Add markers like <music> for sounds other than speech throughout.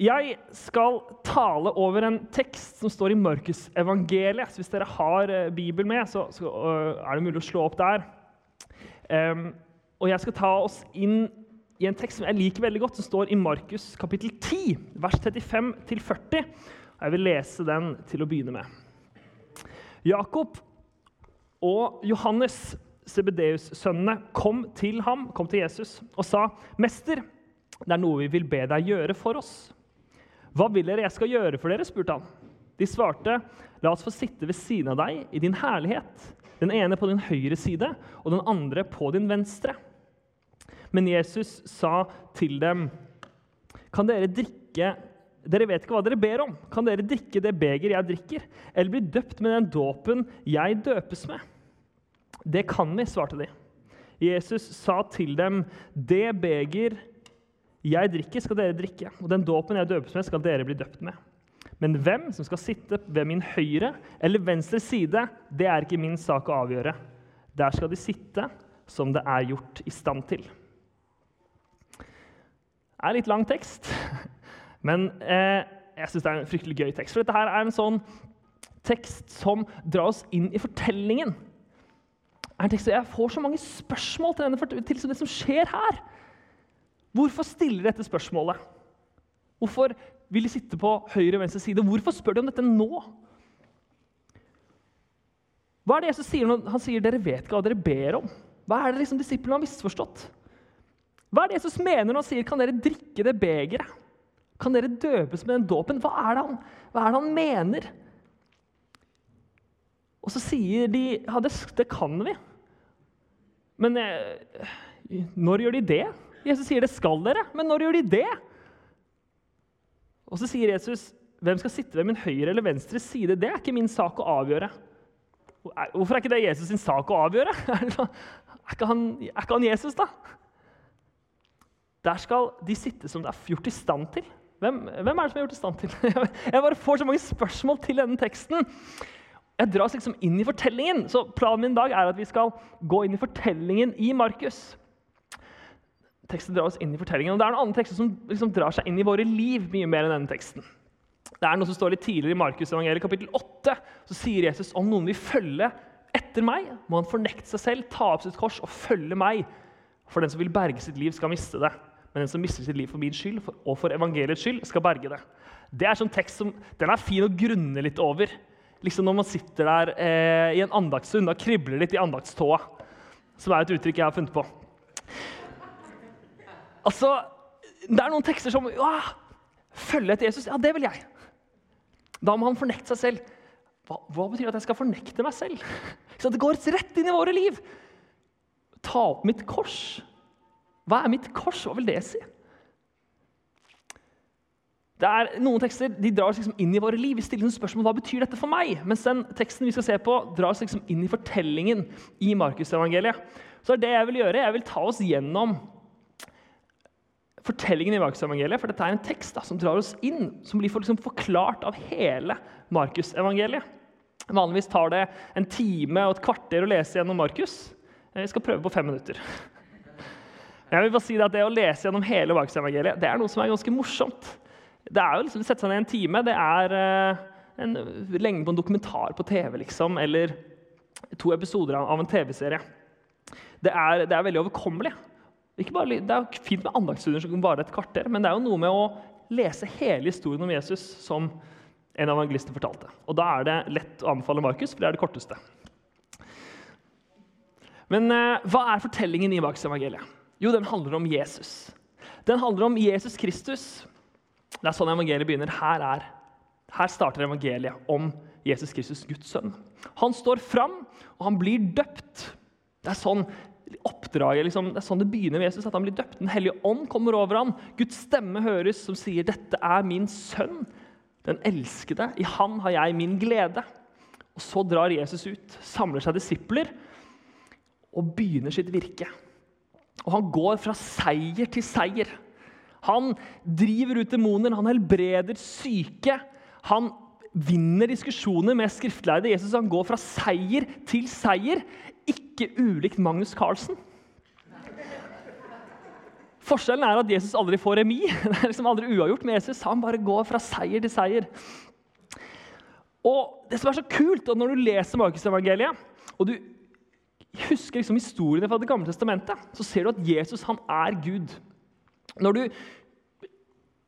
Jeg skal tale over en tekst som står i Markusevangeliet. Så hvis dere har eh, Bibel med, så, øh, er det mulig å slå opp der. Og jeg skal ta oss inn i en tekst som jeg liker veldig godt, som står i Markus kapittel 10, vers 35-40. Jeg vil lese den til å begynne med. Jakob og Johannes, Sebedeus-sønnene, kom til ham, kom til Jesus og sa, 'Mester, det er noe vi vil be deg gjøre for oss.' 'Hva vil dere jeg skal gjøre for dere?' spurte han. De svarte, 'La oss få sitte ved siden av deg i din herlighet.' 'Den ene på din høyre side og den andre på din venstre.' Men Jesus sa til dem, 'Kan dere drikke dere vet ikke hva dere ber om. Kan dere drikke det beger jeg drikker, eller bli døpt med den dåpen jeg døpes med? Det kan vi, svarte de. Jesus sa til dem, det beger jeg drikker, skal dere drikke, og den dåpen jeg døpes med, skal dere bli døpt med. Men hvem som skal sitte ved min høyre eller venstre side, det er ikke min sak å avgjøre. Der skal de sitte som det er gjort i stand til. Det er litt lang tekst, <laughs> men eh, jeg syns det er en fryktelig gøy tekst. For dette her er en sånn tekst som drar oss inn i fortellingen. Jeg får så mange spørsmål til, denne, til det som skjer her. Hvorfor stiller de dette spørsmålet? Hvorfor vil de sitte på høyre og venstre side? Hvorfor spør de om dette nå? Hva er det Jesus sier når han sier dere vet ikke hva dere ber om? Hva er det liksom disiplene har misforstått? Hva er det Jesus mener når han sier kan dere drikke det begeret? Kan dere døpes med den dåpen? Hva hva er det han mener? Og så sier de ja, det, det kan vi. Men eh, når gjør de det? Jesus sier det skal dere, men når gjør de det? Og så sier Jesus hvem skal sitte ved min høyre eller venstre side. Det er ikke min sak å avgjøre. Hvorfor er ikke det Jesus sin sak å avgjøre? <laughs> Er ikke han, er ikke han Jesus, da? Der skal de sitte som det er gjort i stand til. Hvem, hvem, er det som er gjort i stand til? <laughs> Jeg bare får så mange spørsmål til denne teksten. Jeg dras liksom inn i fortellingen. Så Planen min i dag er at vi skal gå inn i fortellingen i Markus teksten drar oss inn i fortellingen. Og det er noen andre tekster som liksom drar seg inn i våre liv mye mer enn denne teksten. Det er noe som står litt tidligere i Markus evangeliet, kapittel 8. Så sier Jesus om noen vil følge etter meg, må han fornekte seg selv, ta opp sitt kors og følge meg. For den som vil berge sitt liv, skal miste det. Men den som mister sitt liv for min skyld og for evangeliets skyld, skal berge det. Det er sånn tekst som, Den er fin å grunne litt over. Liksom Når man sitter der eh, i en andaktsstund og kribler litt i andaktståa. Som er et uttrykk jeg har funnet på. Altså, Det er noen tekster som Følge etter Jesus, ja, det vil jeg. Da må han fornekte seg selv. Hva, hva betyr det at jeg skal fornekte meg selv? <laughs> Så det går rett inn i våre liv. Ta opp mitt kors. Hva er mitt kors? Hva vil det si? Det er Noen tekster de drar oss liksom inn i våre liv. Vi stiller noen spørsmål hva betyr dette for meg. Mens den teksten vi skal se på, drar oss liksom inn i fortellingen i Markusevangeliet. Så er det jeg vil gjøre, jeg vil ta oss gjennom fortellingen i Markusevangeliet, for dette er en tekst da, som drar oss inn, som blir for, liksom, forklart av hele Markusevangeliet. Vanligvis tar det en time og et kvarter å lese gjennom Markus. Vi skal prøve på fem minutter. Jeg vil bare si at Det å lese gjennom hele Markusevangeliet det er noe som er ganske morsomt. Det er jo liksom, Sette seg ned en time det er uh, en lengde på en dokumentar på TV, liksom, eller to episoder av en TV-serie. Det, det, er veldig overkommelig. Bare, det er fint med andagsstudier som kan vare et kvarter, men det er jo noe med å lese hele historien om Jesus som en av evangelistene fortalte. Og Da er det lett å anbefale Markus, for det er det korteste. Men eh, hva er fortellingen i Markus-evangeliet? Jo, den handler om Jesus. Den handler om Jesus Kristus. Det er sånn evangeliet begynner. Her, er, her starter evangeliet om Jesus Kristus, Guds sønn. Han står fram, og han blir døpt. Det er sånn oppdraget, liksom, Det er sånn det begynner med Jesus, at han blir døpt. Den hellige ånd kommer over ham. Guds stemme høres som sier, 'Dette er min sønn, den elskede. I han har jeg min glede.' Og Så drar Jesus ut, samler seg disipler og begynner sitt virke. Og han går fra seier til seier. Han driver ut demoner, han helbreder syke. Han vinner diskusjoner med skriftlærde Jesus. Han går fra seier til seier ikke ulikt Magnus Carlsen. Forskjellen er at Jesus aldri får remis. <laughs> Det er liksom aldri uavgjort med Jesus. Han bare går fra seier til seier. Og det som er så kult, at Når du leser Markusevangeliet, og du husker liksom historiene fra Det gamle testamentet, så ser du at Jesus han er Gud. Når du,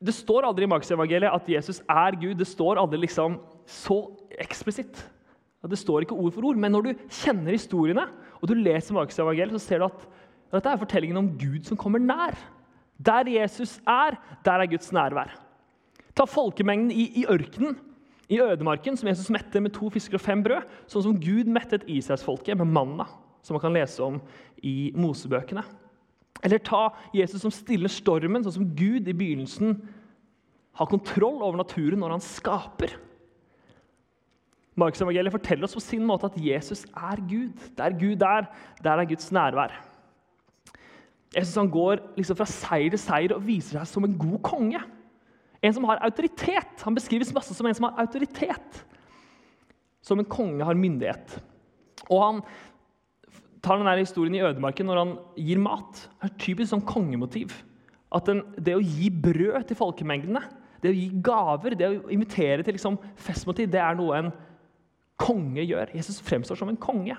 det står aldri i Markusevangeliet at Jesus er Gud. Det står aldri liksom så eksplisitt. Det står ikke ord for ord, men når du kjenner historiene og du leser Markusevangeliet, så ser du at dette er fortellingen om Gud som kommer nær. Der Jesus er, der er Guds nærvær. Ta folkemengden i, i ørkenen, i ødemarken, som Jesus mette med to fisker og fem brød, sånn som Gud mettet Israelsfolket med manna, som man kan lese om i Mosebøkene. Eller ta Jesus som stiller stormen, sånn som Gud i begynnelsen har kontroll over naturen når han skaper. Markusevangeliet forteller oss på sin måte at Jesus er Gud. Der Gud er, der er Guds nærvær. Jesus han går liksom fra seier til seier og viser seg som en god konge. En som har autoritet. Han beskrives masse som en som har autoritet. Som en konge har myndighet. Og han tar denne historien i ødemarken når han gir mat. Det er typisk sånn kongemotiv. At den, Det å gi brød til folkemengdene, det å gi gaver, det å invitere til liksom festmåltid, det er noe en konge gjør. Jesus fremstår som en konge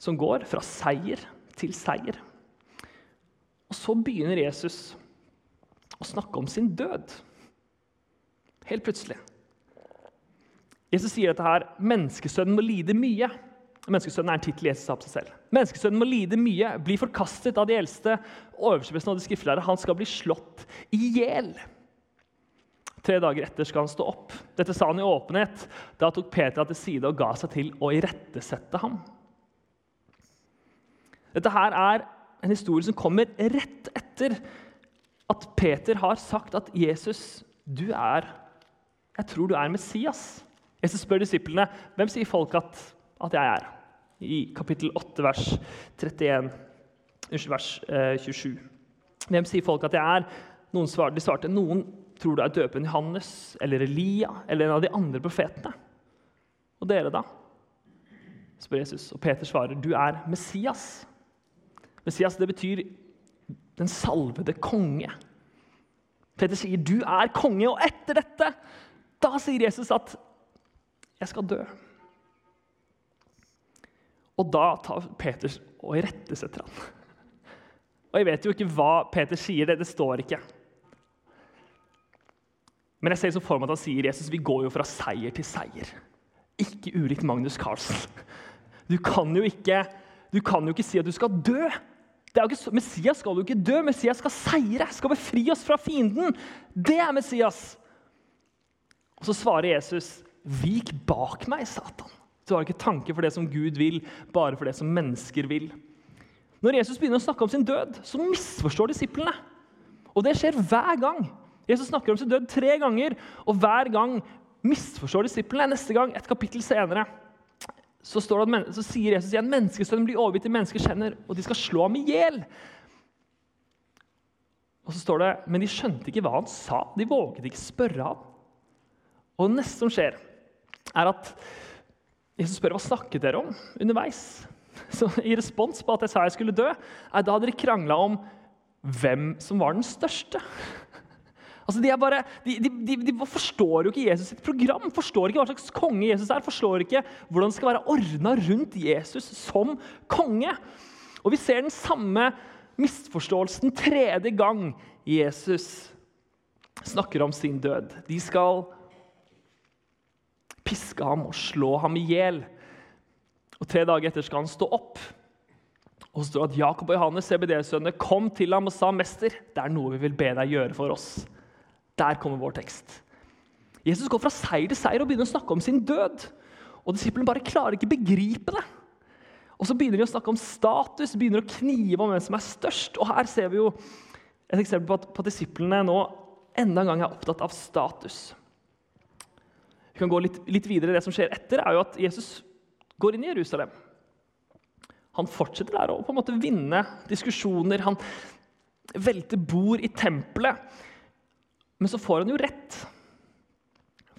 som går fra seier til seier. Og så begynner Jesus å snakke om sin død. Helt plutselig. Jesus sier dette her menneskesønnen må lide mye. Menneskesønnen er en tittel Jesus har på seg selv. Menneskesønnen må lide mye, bli forkastet av de eldste og og de skriftlærere. Han skal bli slått i hjel. Tre dager etter skal han stå opp. Dette sa han i åpenhet. Da tok Peter til side og ga seg til å irettesette ham. Dette her er en historie som kommer rett etter at Peter har sagt at Jesus, du er Jeg tror du er Messias. Jesus spør disiplene hvem sier folk at, at jeg er. I kapittel 8, vers 31, unnskyld, vers eh, 27. Hvem sier folk at jeg er? Noen svarte, de svarte noen tror du er døpen Johannes eller Elia eller en av de andre profetene. Og dere, da? spør Jesus. Og Peter svarer, du er Messias. Messias det betyr den salvede konge. Peter sier, 'Du er konge', og etter dette da sier Jesus at 'jeg skal dø'. Og da tar Peter og irettesetter han. Og Jeg vet jo ikke hva Peter sier, det, det står ikke. Men jeg ser så for meg at han sier Jesus, vi går jo fra seier til seier. Ikke ulikt Magnus Carlsen. Du kan jo ikke, du kan jo ikke si at du skal dø. Ikke, Messias skal jo ikke dø, Messias skal seire, skal befri oss fra fienden. Det er Messias. Og så svarer Jesus, 'Vik bak meg, Satan'. Du har ikke tanke for det som Gud vil, bare for det som mennesker vil. Når Jesus begynner å snakke om sin død, så misforstår disiplene. Og det skjer hver gang. Jesus snakker om sin død tre ganger, og hver gang misforstår disiplene. Neste gang, et kapittel senere, så, det, så sier Jesus igjen menneskesønnen blir overgitt til menneskers hender, og de skal slå ham i hjel. Og så står det, Men de skjønte ikke hva han sa. De våget ikke spørre ham. Og det neste som skjer, er at Jesus spør hva snakket dere om underveis. <laughs> Så I respons på at jeg sa jeg skulle dø, er da hadde de krangla om hvem som var den største. Altså, de, bare, de, de, de, forstår jo ikke Jesus sitt program, forstår ikke hva slags konge Jesus er. Forstår ikke hvordan det skal være ordna rundt Jesus som konge. Og Vi ser den samme misforståelsen tredje gang Jesus snakker om sin død. De skal piske ham og slå ham i hjel. Og Tre dager etter skal han stå opp. Og så står det at Jakob og Johannes, CBD-sønnene, kom til ham og sa, 'Mester, det er noe vi vil be deg gjøre for oss.' Der kommer vår tekst. Jesus går fra seier til seier og begynner å snakke om sin død. Og Disiplene bare klarer ikke begripe det. Og Så begynner de å snakke om status, begynner å knive om hvem som er størst. Og Her ser vi jo et eksempel på at, på at disiplene nå enda en gang er opptatt av status. Vi kan gå litt, litt videre. Det som skjer etter, er jo at Jesus går inn i Jerusalem. Han fortsetter der å på en måte vinne diskusjoner. Han velter bord i tempelet. Men så får han jo rett.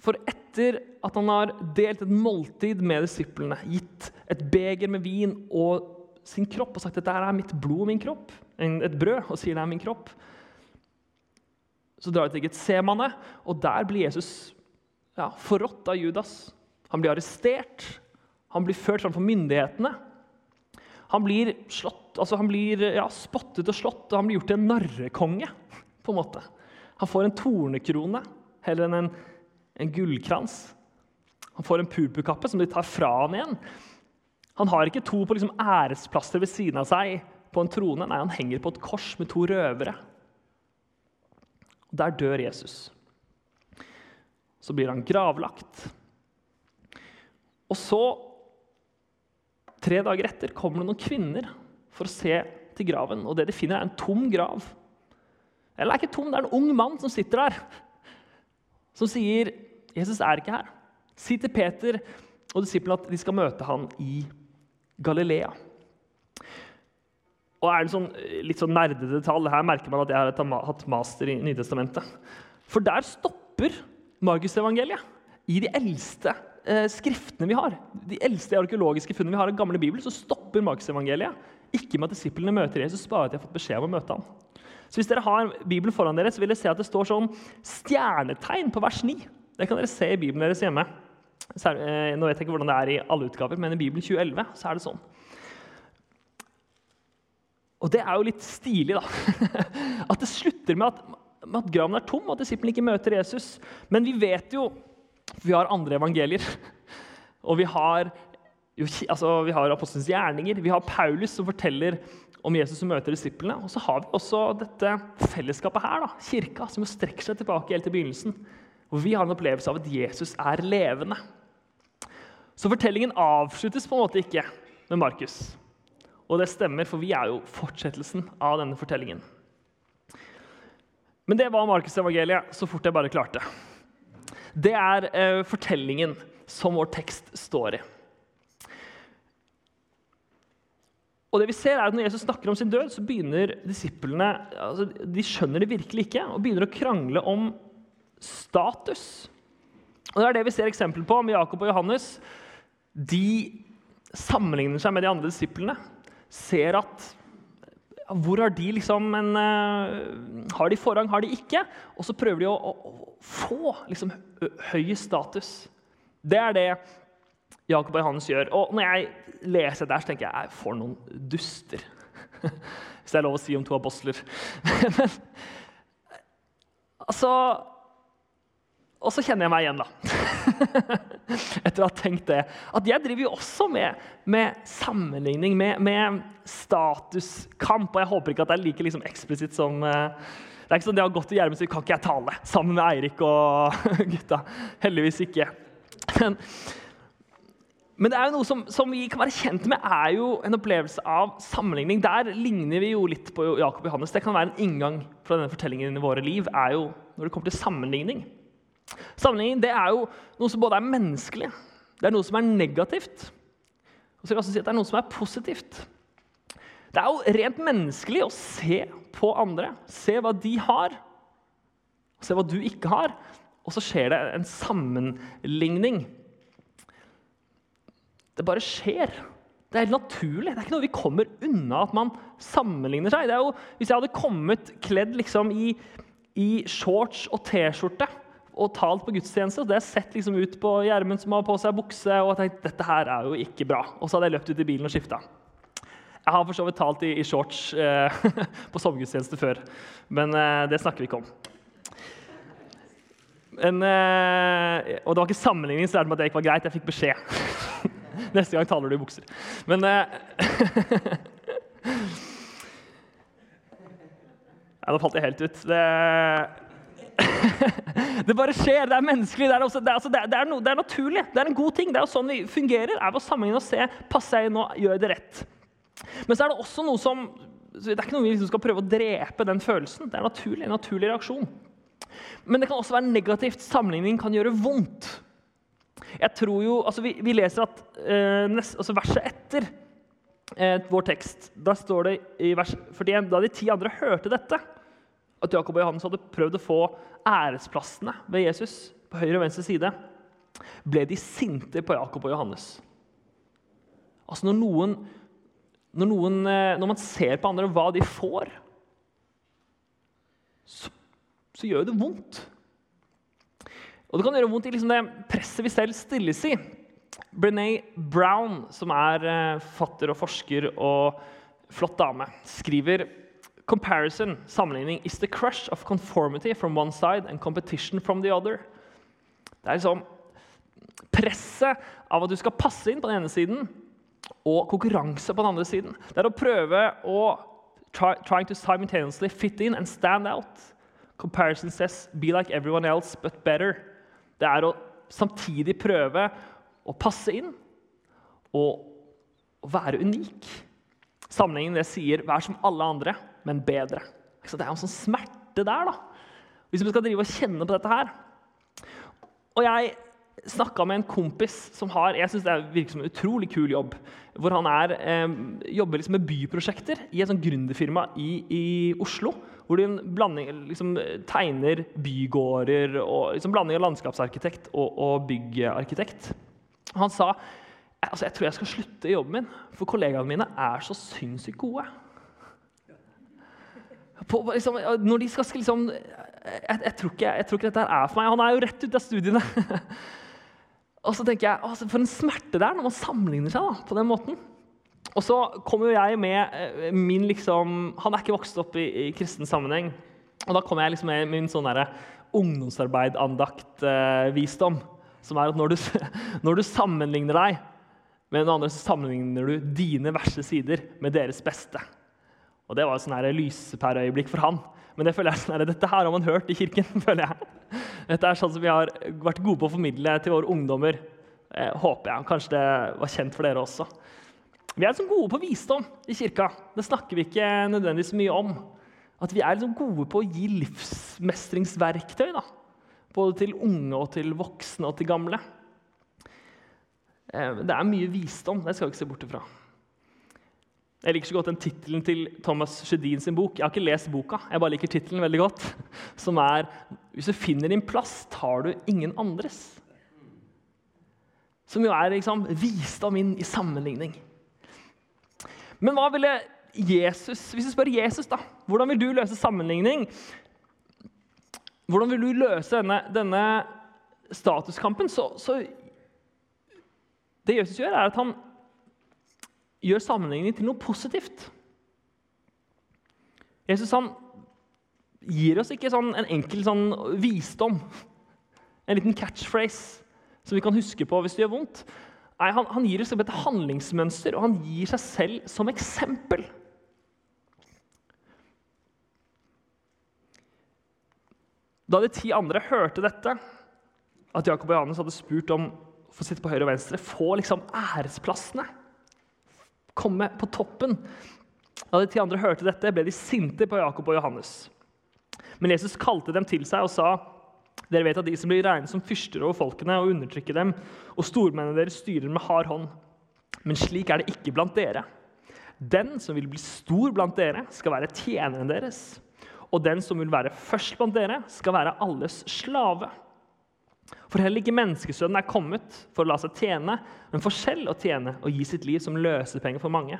For etter at han har delt et måltid med disiplene, gitt et beger med vin og sin kropp og sagt at dette er mitt blod og min kropp, et brød og sier det er min kropp. Så drar de til Getsemane, og der blir Jesus ja, forrådt av Judas. Han blir arrestert, han blir ført framfor myndighetene. Han blir, slått, altså han blir ja, spottet og slått, og han blir gjort til en narrekonge. på en måte. Han får en tornekrone heller enn en, en gullkrans. Han får en purpurkappe som de tar fra han igjen. Han har ikke to på liksom æresplasser ved siden av seg på en trone. Nei, han henger på et kors med to røvere. Der dør Jesus. Så blir han gravlagt. Og så, tre dager etter, kommer det noen kvinner for å se til graven. Og det de finner, er en tom grav. Eller det er ikke tom, det er en ung mann som sitter der. Som sier, 'Jesus er ikke her'. Si til Peter og disiplene at de skal møte han i Galilea. Og er det sånn, litt sånn nerdete tall, Her merker man at jeg har hatt master i Nytestamentet. For der stopper Markusevangeliet. I de eldste eh, skriftene vi har, de eldste arkeologiske funnene vi har i gamle Bibel, så stopper Markusevangeliet. Ikke med at disiplene møter Jesus, bare at de har fått beskjed om å møte ham. Så Hvis dere har Bibelen foran dere, så vil dere se at det står sånn stjernetegn på vers 9. Det kan dere se i Bibelen deres hjemme. Eh, nå vet jeg ikke hvordan det er i alle utgaver, men i Bibelen 2011 så er det sånn. Og det er jo litt stilig, da. <laughs> At det slutter med at, med at graven er tom, og at disiplene ikke møter Jesus. Men vi vet jo Vi har andre evangelier. <laughs> Og vi har, jo, altså, har apostelens gjerninger. Vi har Paulus som forteller om Jesus som møter disiplene. Og så har vi også dette fellesskapet her, da, kirka, som strekker seg tilbake helt til begynnelsen. Hvor vi har en opplevelse av at Jesus er levende. Så fortellingen avsluttes på en måte ikke med Markus. Og det stemmer, for vi er jo fortsettelsen av denne fortellingen. Men det var Markus-evangeliet så fort jeg bare klarte. Det er eh, fortellingen som vår tekst står i. Og det vi ser er at Når Jesus snakker om sin død, så begynner disiplene altså, de skjønner det virkelig ikke, og begynner å krangle om status. Og Det er det vi ser eksempel på med Jakob og Johannes. De sammenligner seg med de andre disiplene ser at hvor har de liksom en uh, Har de forrang, har de ikke? Og så prøver de å, å, å få liksom, høy status. Det er det Jakob og Johannes gjør. Og når jeg leser der, så tenker jeg jeg får noen duster. <laughs> Hvis det er lov å si om to apostler. <laughs> Men altså og så kjenner jeg meg igjen, da. <laughs> Etter å ha tenkt det. At jeg driver jo også med, med sammenligning, med, med, statuskamp. Og jeg håper ikke at det er like liksom, eksplisitt som uh, Det er ikke sånn det har gått i Gjermund, så kan ikke jeg tale sammen med Eirik og gutta. Heldigvis ikke. Men, men det er jo noe som, som, vi kan være kjent med, er jo en opplevelse av sammenligning. Der ligner vi jo litt på Jakob Johannes. Det kan være en inngang fra denne fortellingen i våre liv er jo når det kommer til sammenligning. Sammenligning det er jo noe som både er menneskelig, det er noe som er negativt, og så vil jeg også si at det er noe som er positivt. Det er jo rent menneskelig å se på andre, se hva de har, se hva du ikke har, og så skjer det en sammenligning. Det bare skjer. Det er helt naturlig. Det er ikke noe vi kommer unna at man sammenligner seg. Jo, hvis jeg hadde kommet kledd liksom i, i shorts og T-skjorte og talt på gudstjeneste. og Det har sett liksom ut på Gjermund som har på seg bukse, og tenkt dette her er jo ikke bra. Og så hadde jeg løpt ut i bilen og skifta. Jeg har for så vidt talt i, i shorts eh, <laughs> på sommergudstjeneste før, men eh, det snakker vi ikke om. Men, eh, og det var ikke sammenligning, så det med at det ikke var greit. Jeg fikk beskjed. <laughs> <laughs> Neste gang taler du i bukser. Men eh, <laughs> ja, Nå falt jeg helt ut. Det, <laughs> det bare skjer. Det er menneskelig. Det er, også, det, er, altså, er, no, det er, naturlig. Det er en god ting. Det er jo sånn vi fungerer. er å sammenligne og se passer jeg inn og gjør det rett. Men så er det også noe som Det er ikke noe vi liksom skal prøve å drepe den følelsen. Det er naturlig, en naturlig reaksjon. Men det kan også være negativt. Sammenligning kan gjøre vondt. Jeg tror jo, altså Vi, vi leser at eh, nest, altså verset etter eh, vår tekst, da står det i vers 41 Da de ti andre hørte dette, at Jakob og Johannes hadde prøvd å få æresplassene ved Jesus på høyre og venstre side, ble de sinte på Jakob og Johannes. Altså Når noen når, noen, eh, når man ser på andre hva de får, så, så gjør det vondt. Og det kan gjøre vondt i liksom det presset vi selv stilles i. Brené Brown, som er eh, fatter og forsker og flott dame, skriver Comparison, sammenligning, is the crush of conformity from one side and competition from the other. Det er liksom presset av at du skal passe inn på den ene siden, og konkurranse på den andre siden. Det er å prøve å try, trying to simultaneously fit in and stand out. Comparison says 'be like everyone else, but better'. Det er å samtidig prøve å passe inn og være unik. Sammenhengen det sier 'vær som alle andre, men bedre'. Så det er en sånn smerte der, da. Hvis vi skal drive og kjenne på dette her. Og jeg snakka med en kompis som har jeg synes det virker som en utrolig kul jobb. Hvor han er, eh, jobber liksom med byprosjekter i et sånt gründerfirma i, i, Oslo. Hvor de blanding, liksom, tegner bygårder og liksom blanding av landskapsarkitekt og, og byggarkitekt. Han sa altså, jeg tror jeg skal slutte i jobben min, for kollegaene mine er så sinnssykt gode. På, liksom, når de skal liksom jeg, jeg, tror ikke, jeg, tror ikke, dette er for meg. Han er jo rett ut av studiene. <laughs> og så tenker jeg, altså, For en smerte det er når man sammenligner seg da, på den måten. Og så kommer jo jeg med eh, min liksom Han er ikke vokst opp i, i kristen sammenheng. Og da kommer jeg liksom med min sånn ungdomsarbeid-andakt eh. Som er at når du, <laughs> når du sammenligner deg med noen andre, så sammenligner du dine verste sider med deres beste. Og det var et sånn lyspæreøyeblikk for han. Men det føler jeg sånn, dette her har man hørt i kirken. <laughs> føler jeg. Dette er sånn som vi har vært gode på å formidle til våre ungdommer. Eh, håper jeg. Kanskje det var kjent for dere også. Vi er liksom gode på visdom i kirka. Det snakker vi ikke nødvendigvis mye om. At vi er liksom gode på å gi livsmestringsverktøy. Da. Både til unge og til voksne og til gamle. Eh, det er mye visdom. Det skal vi ikke se bort ifra. Jeg liker så godt den tittelen til Thomas Sjødin sin bok. Jeg har ikke lest boka, jeg bare liker tittelen veldig godt. <laughs> Som er 'Hvis du finner din plass, tar du ingen andres'. Som jo er liksom, visdom inn i sammenligning. Men hva ville Jesus Hvis du spør Jesus, da, hvordan vil du løse sammenligning? Hvordan vil du løse denne, denne statuskampen? Så, så Det Jesus gjør, er at han gjør sammenligning til noe positivt. Jesus han gir oss ikke sånn en enkel sånn visdom, en liten catchphrase som vi kan huske på hvis det gjør vondt. Nei, han, han gir oss et handlingsmønster, og han gir seg selv som eksempel. Da de ti andre hørte dette, at Jakob og Johannes hadde spurt om å få sitte på høyre og venstre, få liksom æresplassene komme på toppen. Da de ti andre hørte dette, ble de sinte på Jakob og Johannes. Men Jesus kalte dem til seg og sa, 'Dere vet at de som blir regnet som fyrster over folkene, og undertrykker dem, og stormennene deres styrer med hard hånd. Men slik er det ikke blant dere. Den som vil bli stor blant dere, skal være tjeneren deres. Og den som vil være først blant dere, skal være alles slave. For heller ikke menneskesønnen er kommet for å la seg tjene, men for selv å tjene og gi sitt liv som løsepenger for mange.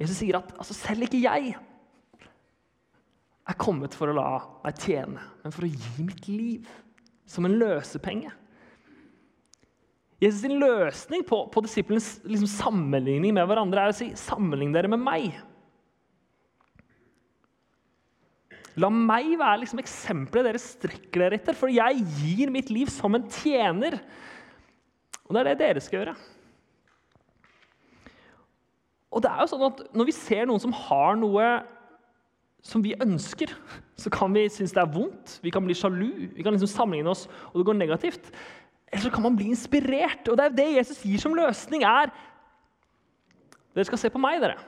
Jesus sier at altså, selv ikke jeg er kommet for å la meg tjene, men for å gi mitt liv som en løsepenge. Jesus' sin løsning på, på disiplenes liksom, sammenligning med hverandre er å si sammenlign dere med meg. La meg være liksom eksempelet dere strekker dere etter, for jeg gir mitt liv som en tjener. Og det er det dere skal gjøre. Og det er jo sånn at Når vi ser noen som har noe som vi ønsker, så kan vi synes det er vondt, vi kan bli sjalu, vi kan liksom sammenligne oss, og det går negativt. Eller så kan man bli inspirert. Og det er det Jesus gir som løsning. er Dere skal se på meg, dere.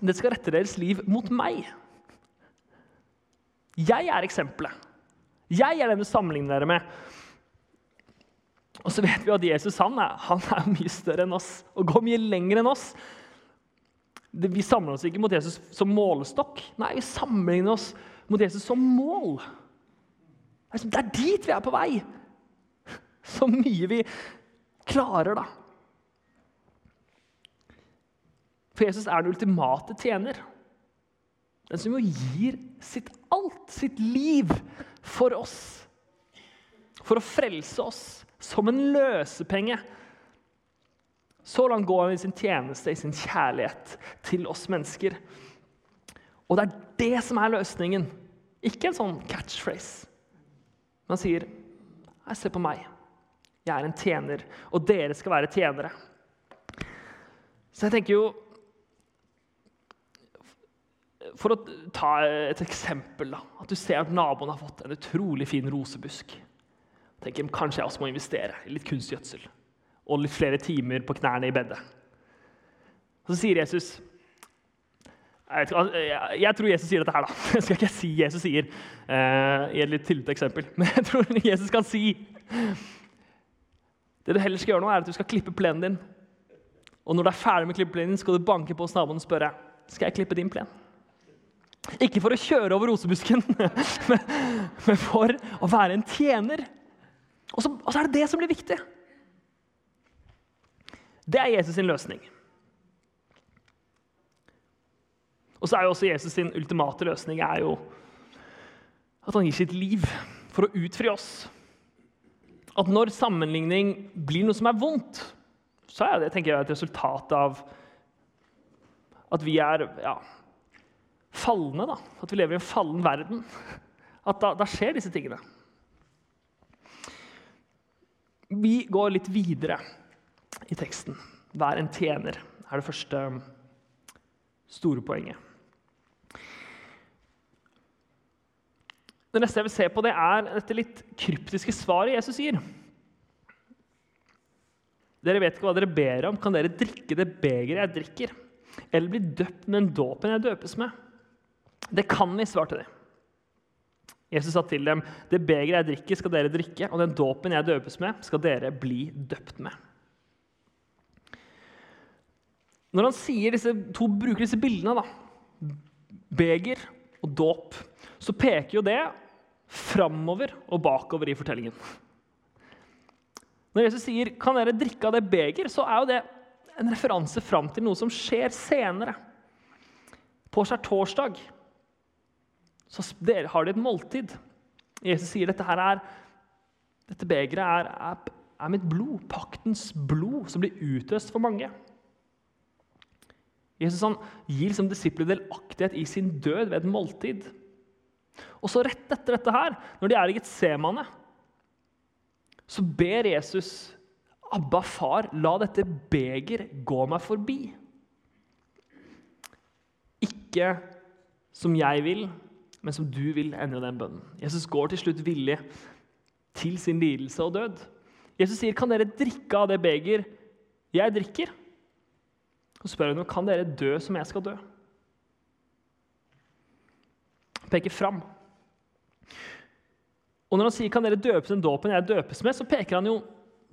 Dere skal rette deres liv mot meg. Jeg er eksempelet. Jeg er den du sammenligner dere med. Og så vet vi at Jesus han er, han er mye større enn oss og går mye lenger enn oss. Vi samler oss ikke mot Jesus som målestokk. Nei, vi sammenligner oss mot Jesus som mål. Det er dit vi er på vei. Så mye vi klarer, da. For Jesus er den ultimate tjener. Den som jo gir sitt alt, sitt liv, for oss. For å frelse oss som en løsepenge. Så langt går han i sin tjeneste, i sin kjærlighet til oss mennesker. Og det er det som er løsningen, ikke en sånn catchphrase. Man sier, 'Se på meg. Jeg er en tjener, og dere skal være tjenere.' Så jeg tenker jo For å ta et eksempel. da, At du ser at naboen har fått en utrolig fin rosebusk. tenker Kanskje jeg også må investere i litt kunstgjødsel og litt flere timer på knærne i bedet. Så sier Jesus jeg, jeg, jeg, tror Jesus sier dette her, da. <laughs> Jeg skal ikke si Jesus sier uh, i et litt tullete eksempel. <laughs> Men jeg tror Jesus kan si Det du heller skal gjøre nå, er at du skal klippe plenen din. Og når du er ferdig med å klippe plenen din, skal du banke på hos naboen og spørre skal jeg klippe din plen. Ikke for å kjøre over rosebusken, <laughs> men for å være en tjener. Og så, og så er det det som blir viktig. Det er Jesus sin løsning. Og så er jo også Jesus sin ultimate løsning er jo at han gir sitt liv for å utfri oss. At når sammenligning blir noe som er vondt, så er det tenker jeg, et resultat av at vi er ja, falne. da. At vi lever i en fallen verden. At da, da skjer disse tingene. Vi går litt videre i teksten. Vær en tjener er det første store poenget. Det neste jeg vil se på, det er dette litt kryptiske svaret Jesus sier. Dere vet ikke hva dere ber om. Kan dere drikke det begeret jeg drikker? Eller bli døpt med den dåpen jeg døpes med? Det kan vi, svarte de. Jesus sa til dem, det begeret jeg drikker, skal dere drikke, og den dåpen jeg døpes med, skal dere bli døpt med. Når han disse, to bruker disse bildene, da, beger og dåp, så peker jo det framover og bakover i fortellingen. Når Jesus sier 'kan dere drikke av det beger', så er jo det en referanse fram til noe som skjer senere. På skjærtorsdag har de et måltid. Jesus sier dette her er, dette begeret er, er, er mitt blod, paktens blod, som blir utøst for mange. Jesus han gir som disipler delaktighet i sin død ved et måltid. Og så rett etter dette her, når de er i Getsemane, så ber Jesus Abba, far, la dette beger gå meg forbi. Ikke som jeg vil, men som du vil, endre den bønnen. Jesus går til slutt villig til sin lidelse og død. Jesus sier, 'Kan dere drikke av det beger jeg drikker?' Så spør hun, 'Kan dere dø som jeg skal dø?' peker fram. Og når han sier 'kan dere døpes den dåpen jeg døpes med', så peker han jo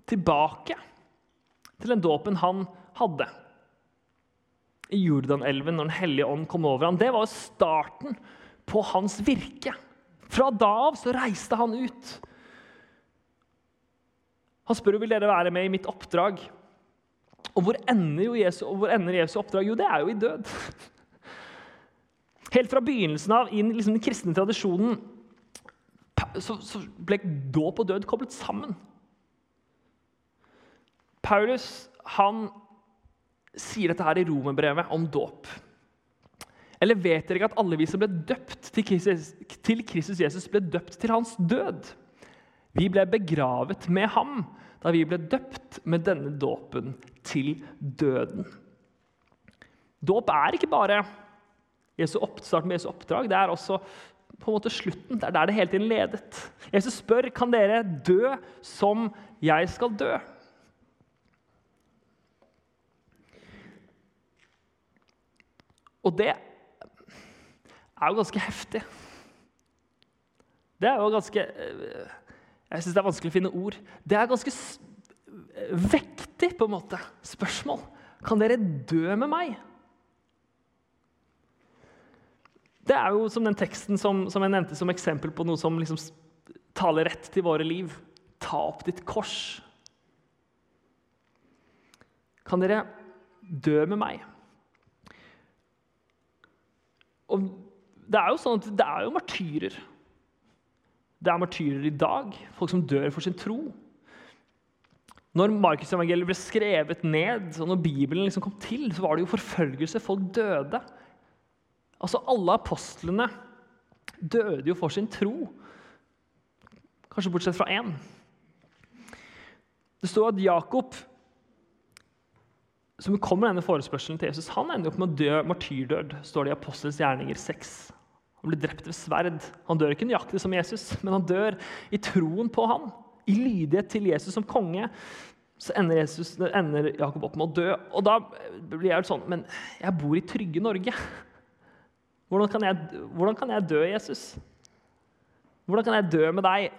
tilbake til den dåpen han hadde i Jordanelven når Den hellige ånd kom over ham. Det var starten på hans virke. Fra da av så reiste han ut. Han spør vil dere være med i mitt oppdrag. Og hvor ender, Jesu, hvor ender Jesu oppdrag? Jo, det er jo i død. Helt fra begynnelsen av i liksom den kristne tradisjonen så, så ble dåp og død koblet sammen. Paulus han sier dette her i romerbrevet om dåp. Eller vet dere ikke at alle vi som ble døpt til Kristus, til Kristus Jesus, ble døpt til hans død? Vi ble begravet med ham da vi ble døpt med denne dåpen til døden. Dåp er ikke bare Jesu oppstart med Jesu oppdrag. Det er også på en måte slutten. Det er der det hele tiden ledet. Jesus spør kan dere dø som jeg skal dø. Og det er jo ganske heftig. Det er jo ganske Jeg syns det er vanskelig å finne ord. Det er ganske vektig på en måte spørsmål. Kan dere dø med meg? Det er jo som den teksten som, som jeg nevnte som eksempel på noe som liksom taler rett til våre liv. Ta opp ditt kors. Kan dere dø med meg? og det er jo sånn at det er jo martyrer. Det er martyrer i dag, folk som dør for sin tro. Når Markusevangeliet ble skrevet ned, og når Bibelen liksom kom til, så var det jo forfølgelse. Folk døde. Altså Alle apostlene døde jo for sin tro. Kanskje bortsett fra én. Det står at Jakob, som kommer med denne forespørselen til Jesus, han ender opp med å dø martyrdød, står det i Apostels gjerninger 6. Han blir drept ved sverd. Han dør ikke nøyaktig som Jesus, men han dør i troen på ham. I lydighet til Jesus som konge. Så ender, Jesus, ender Jakob opp med å dø. Og da blir jeg sånn Men jeg bor i trygge Norge. Hvordan kan jeg, hvordan kan jeg dø, Jesus? Hvordan kan jeg dø med deg?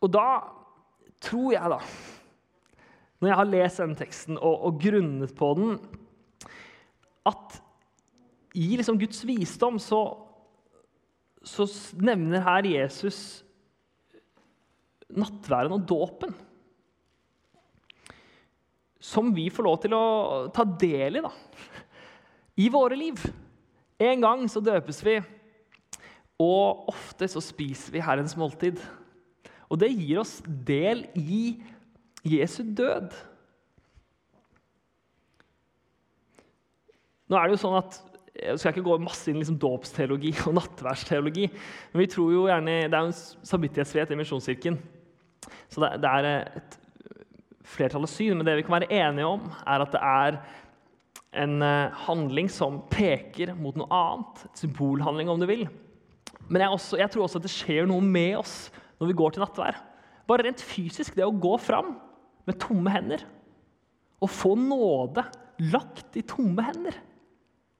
Og da tror jeg, da Når jeg har lest denne teksten og, og grunnet på den At i liksom Guds visdom så, så nevner her Jesus nattværen og dåpen. Som vi får lov til å ta del i da, i våre liv. En gang så døpes vi, og ofte så spiser vi Herrens måltid. Og det gir oss del i Jesu død. Nå er det jo sånn at Jeg skal ikke gå masse inn i liksom dåpsteologi og nattverdsteologi. Men vi tror jo gjerne, det er jo en samvittighetsfrihet i Misjonskirken. Så det, det er et flertall syn. Men det vi kan være enige om, er at det er en eh, handling som peker mot noe annet. Et symbolhandling, om du vil. Men jeg, også, jeg tror også at det skjer noe med oss når vi går til nattvær. Bare rent fysisk, det å gå fram med tomme hender og få nåde lagt i tomme hender.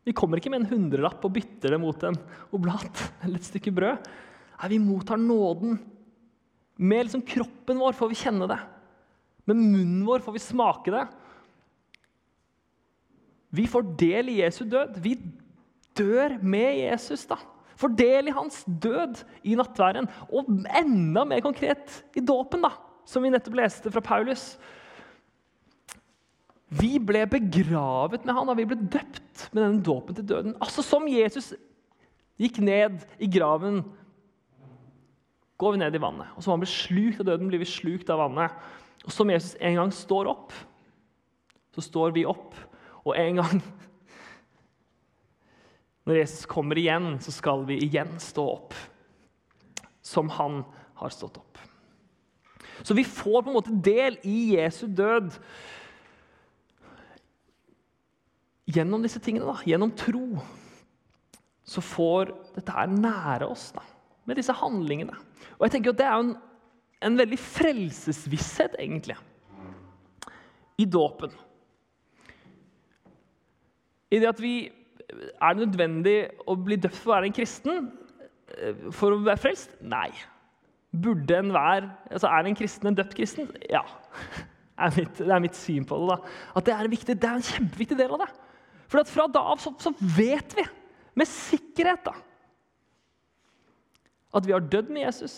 Vi kommer ikke med en hundrelapp og bytter det mot en oblat eller et stykke brød. Nei, Vi mottar nåden. Med liksom kroppen vår får vi kjenne det. Med munnen vår får vi smake det. Vi får del i Jesu død. Vi dør med Jesus, da. Får del i hans død i nattværen. Og enda mer konkret i dåpen, da, som vi nettopp leste fra Paulus. Vi ble begravet med han, og vi ble døpt med denne dåpen til døden. Altså Som Jesus gikk ned i graven, går vi ned i vannet. Og som han ble slukt av døden, blir vi slukt av vannet. Og som Jesus en gang står opp, så står vi opp. Og en gang når Jesus kommer igjen, så skal vi igjen stå opp som han har stått opp. Så vi får på en måte del i Jesu død gjennom disse tingene. da, Gjennom tro. Så får dette her nære oss da, med disse handlingene. Og jeg tenker at Det er en, en veldig frelsesvisshet, egentlig, i dåpen. I det at vi er det nødvendig å bli døpt for å være en kristen? Eh, for å være frelst? Nei. Burde en være, altså Er en kristen en døpt kristen? Ja. <laughs> Det er mitt, det er mitt syn på det. da. At Det er viktig, det er en kjempeviktig del av det. For fra da av så, så vet vi med sikkerhet da, at vi har dødd med Jesus.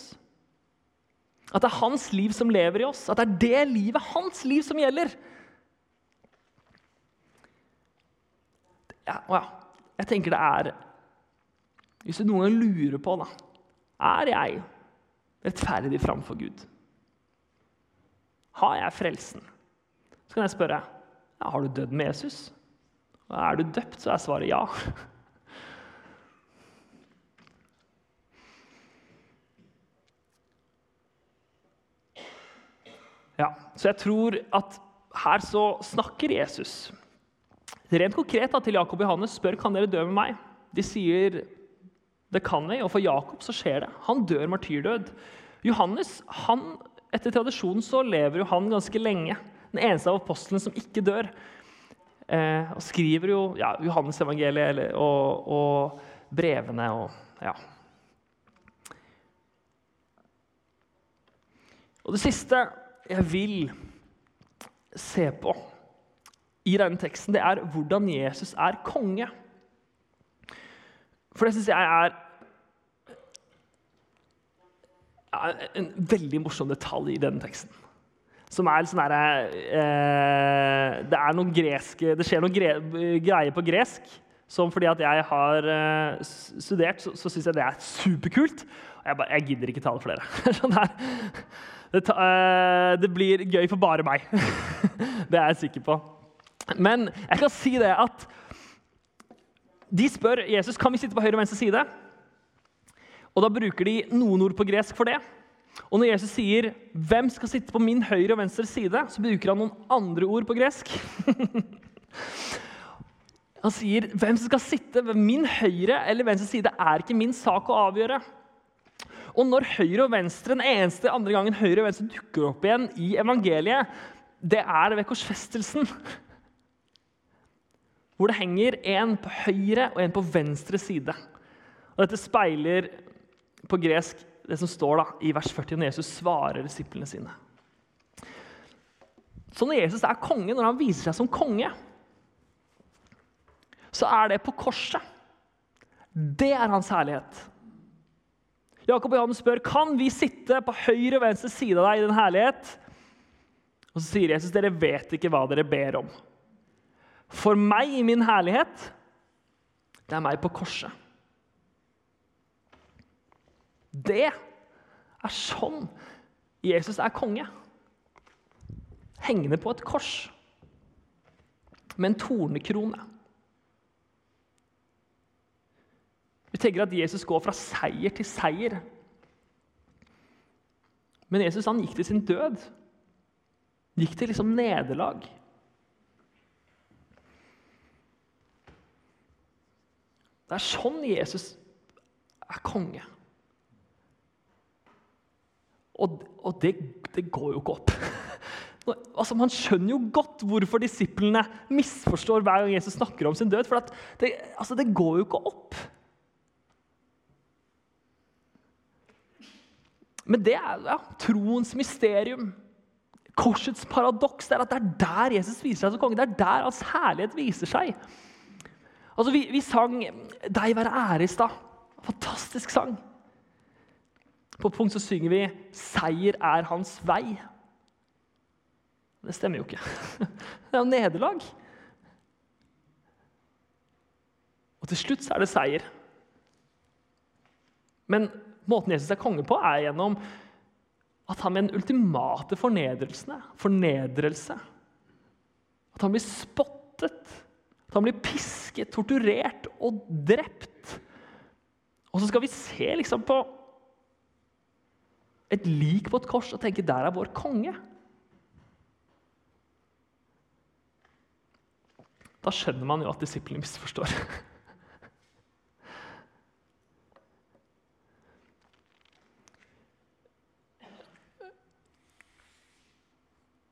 At det er hans liv som lever i oss. At det er det livet, hans liv, som gjelder. Ja, ja. Jeg tenker det er Hvis du noen gang lurer på da, er jeg rettferdig framfor Gud? Har jeg frelsen? Så kan jeg spørre ja, har du dødd med Jesus. Er du døpt, så er svaret ja. Ja, Så jeg tror at her så snakker Jesus Rent konkret da, til Jakob og Johannes spør kan dere dø med meg. De sier det kan vi, og for Jakob så skjer det. Han dør martyrdød. Johannes, han, etter tradisjonen så lever jo han ganske lenge. Den eneste av apostlene som ikke dør. Eh, og skriver jo ja, Johannes-evangeliet og, og, brevene og ja. Og det siste jeg vil se på i denne teksten, det er hvordan Jesus er konge. For det syns jeg er, en veldig morsom detalj i denne teksten. Som er sånn derre eh, Det er noen greske Det skjer noen gre, greier på gresk som fordi at jeg har eh, studert, så, så syns jeg det er superkult. Og jeg, bare, jeg gidder ikke ta det for dere. <laughs> sånn der. Det, ta, eh, det blir gøy for bare meg. <laughs> det er jeg sikker på. Men jeg kan si det at de spør Jesus kan vi sitte på høyre og venstre side. Og da bruker de noen ord på gresk for det. Og når Jesus sier 'Hvem skal sitte på min høyre og venstre side', så bruker han noen andre ord på gresk. <laughs> han sier 'Hvem som skal sitte ved min høyre eller venstre side, er ikke min sak å avgjøre'. Og når høyre og venstre den eneste andre gangen høyre og venstre dukker opp igjen i evangeliet, det er ved korsfestelsen. Hvor det henger en på høyre og en på venstre side. Og Dette speiler på gresk det som står da, i vers 40 når Jesus svarer disiplene sine. Så når Jesus er konge, når han viser seg som konge, så er det på korset. Det er hans herlighet. Jakob og Johannes spør kan vi sitte på høyre og venstre side av deg i din herlighet. Og så sier Jesus dere vet ikke hva dere ber om. For meg i min herlighet, det er meg på korset. Det er sånn Jesus er konge. Hengende på et kors med en tornekrone. Vi tenker at Jesus går fra seier til seier. Men Jesus han gikk til sin død. Gikk til liksom nederlag. Det er sånn Jesus er konge. Og, og det, det, går jo ikke opp. <laughs> Altså, man skjønner jo godt hvorfor disiplene misforstår hver gang Jesus snakker om sin død. For det, altså, det går jo ikke opp. Men det er ja, troens mysterium. Korsets paradoks er at det er der Jesus viser seg som konge. Det er der hans herlighet viser seg. Altså, vi, vi sang 'Deg være ære' i stad. Fantastisk sang. På punkt så synger vi 'Seier er hans vei'. Det stemmer jo ikke. Det er jo nederlag. Og til slutt så er det seier. Men måten Jesus er konge på, er gjennom at han med den ultimate fornedrelsen fornedrelse At han blir spottet, at han blir pisket, torturert og drept. Og så skal vi se liksom på et lik på et kors og tenke der er vår konge. Da skjønner man jo at disiplene misforstår.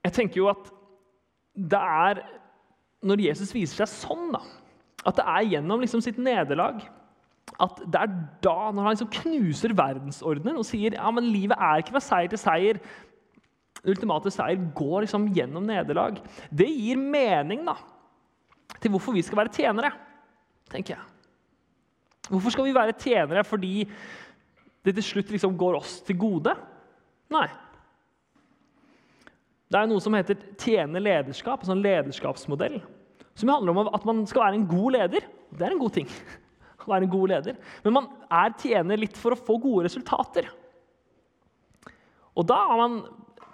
Jeg tenker jo at det er når Jesus viser seg sånn, da, at det er gjennom liksom sitt nederlag at det er da, når han liksom knuser verdensordenen og sier ja, men livet er ikke fra seier til seier ultimate seier går liksom gjennom nederlag. Det gir mening da, til hvorfor vi skal være tjenere, tenker jeg. Hvorfor skal vi være tjenere fordi det til slutt liksom går oss til gode? Nei. Det er noe som heter tjene lederskap, en sånn lederskapsmodell. Som handler om at man skal være en god leder. Det er en god ting å være en god leder. Men man er tjener litt for å få gode resultater. Og da er man,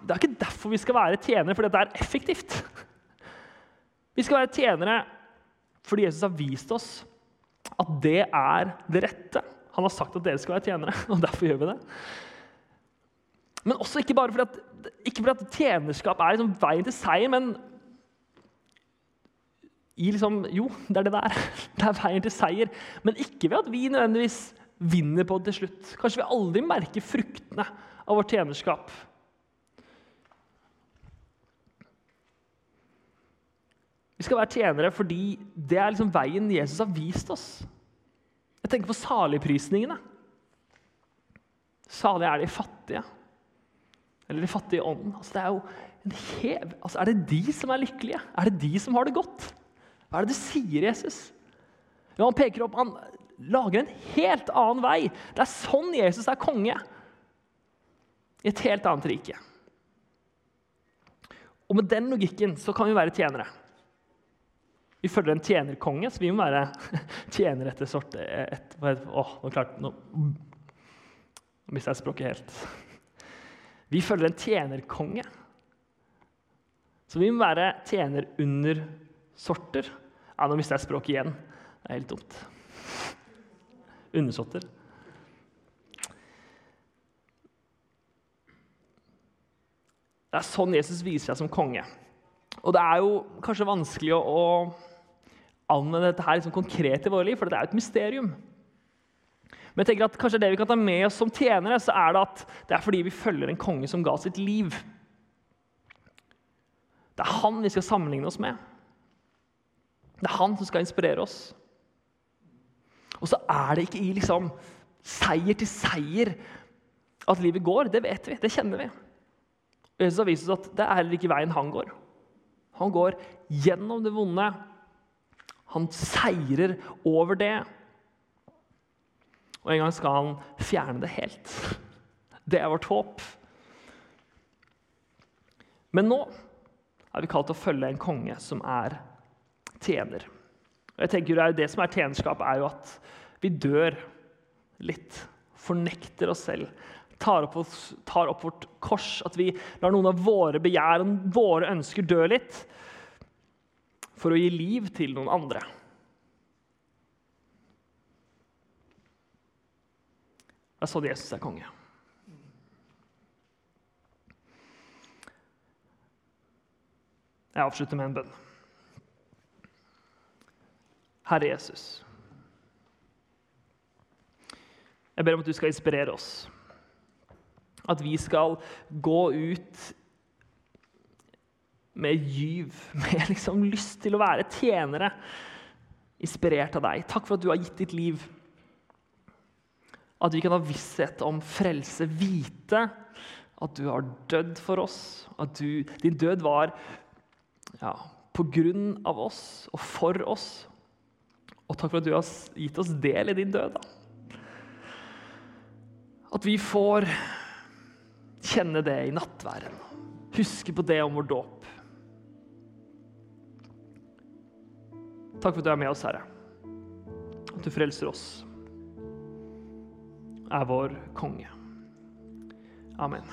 Det er ikke derfor vi skal være tjenere, fordi det er effektivt. Vi skal være tjenere fordi Jesus har vist oss at det er det rette. Han har sagt at dere skal være tjenere, <laughs> og derfor gjør vi det. Men også ikke bare fordi at, ikke fordi at tjenerskap er liksom veien til seier, men i liksom, Jo, det er det der. <laughs> Det er veien til seier. Men ikke ved at vi nødvendigvis vinner på det til slutt. Kanskje vi aldri merker fruktene av vårt tjenerskap. Vi skal være tjenere fordi det er liksom veien Jesus har vist oss. Jeg tenker på saligprisningene. Salig er de fattige. Eller de fattige i ånden. Altså, det er, jo hev, altså, er det de som er lykkelige? Er det de som har det godt? Hva er det du sier, Jesus? Ja, han peker opp, han lager en helt annen vei. Det er sånn Jesus er konge. I et helt annet rike. Og med den logikken så kan vi være tjenere. Vi følger en tjenerkonge, så vi må være <laughs> tjenere etter sorte et, Åh, nå klarte nå mista jeg språket helt. Vi følger en tjenerkonge. Så vi må være tjener under sorter. Ja, nå mista jeg språket igjen. Det er helt dumt. Undersåtter. Det er sånn Jesus viser seg som konge. Og det er jo kanskje vanskelig å, å anvende dette her liksom konkret i våre liv, for det er jo et mysterium. Men jeg tenker at kanskje det vi kan ta med oss som tjenere, så er det at det er fordi vi følger en konge som ga sitt liv. Det er han vi skal sammenligne oss med. Det er han som skal inspirere oss. Og så er det ikke i liksom seier til seier at livet går. Det vet vi, det kjenner vi. Jesus har vist oss at det er heller ikke veien han går. Han går gjennom det vonde. Han seirer over det. Og en gang skal han fjerne det helt. Det er vårt håp. Men nå er vi kalt til å følge en konge som er tjener. Og jeg tenker det, det som er tjenerskap, er jo at vi dør litt. Fornekter oss selv. Tar opp, oss, tar opp vårt kors. At vi lar noen av våre begjær og våre ønsker dø litt. For å gi liv til noen andre. Det er sånn Jesus er konge. Jeg avslutter med en bønn. Herre Jesus. Jeg ber om at du skal inspirere oss. At vi skal gå ut med gyv, <laughs> med liksom lyst til å være tjenere, inspirert av deg. Takk for at du har gitt ditt liv. At vi kan ha visshet om frelse, vite at du har dødd for oss. At du, din død var ja, på grunn av oss og for oss. Og takk for at du har gitt oss del i din død. Da. At vi får kjenne det i nattværen. Huske på det om vår dåp. Takk for at du er med oss, Herre. At du frelser oss. Er vår konge. Amen.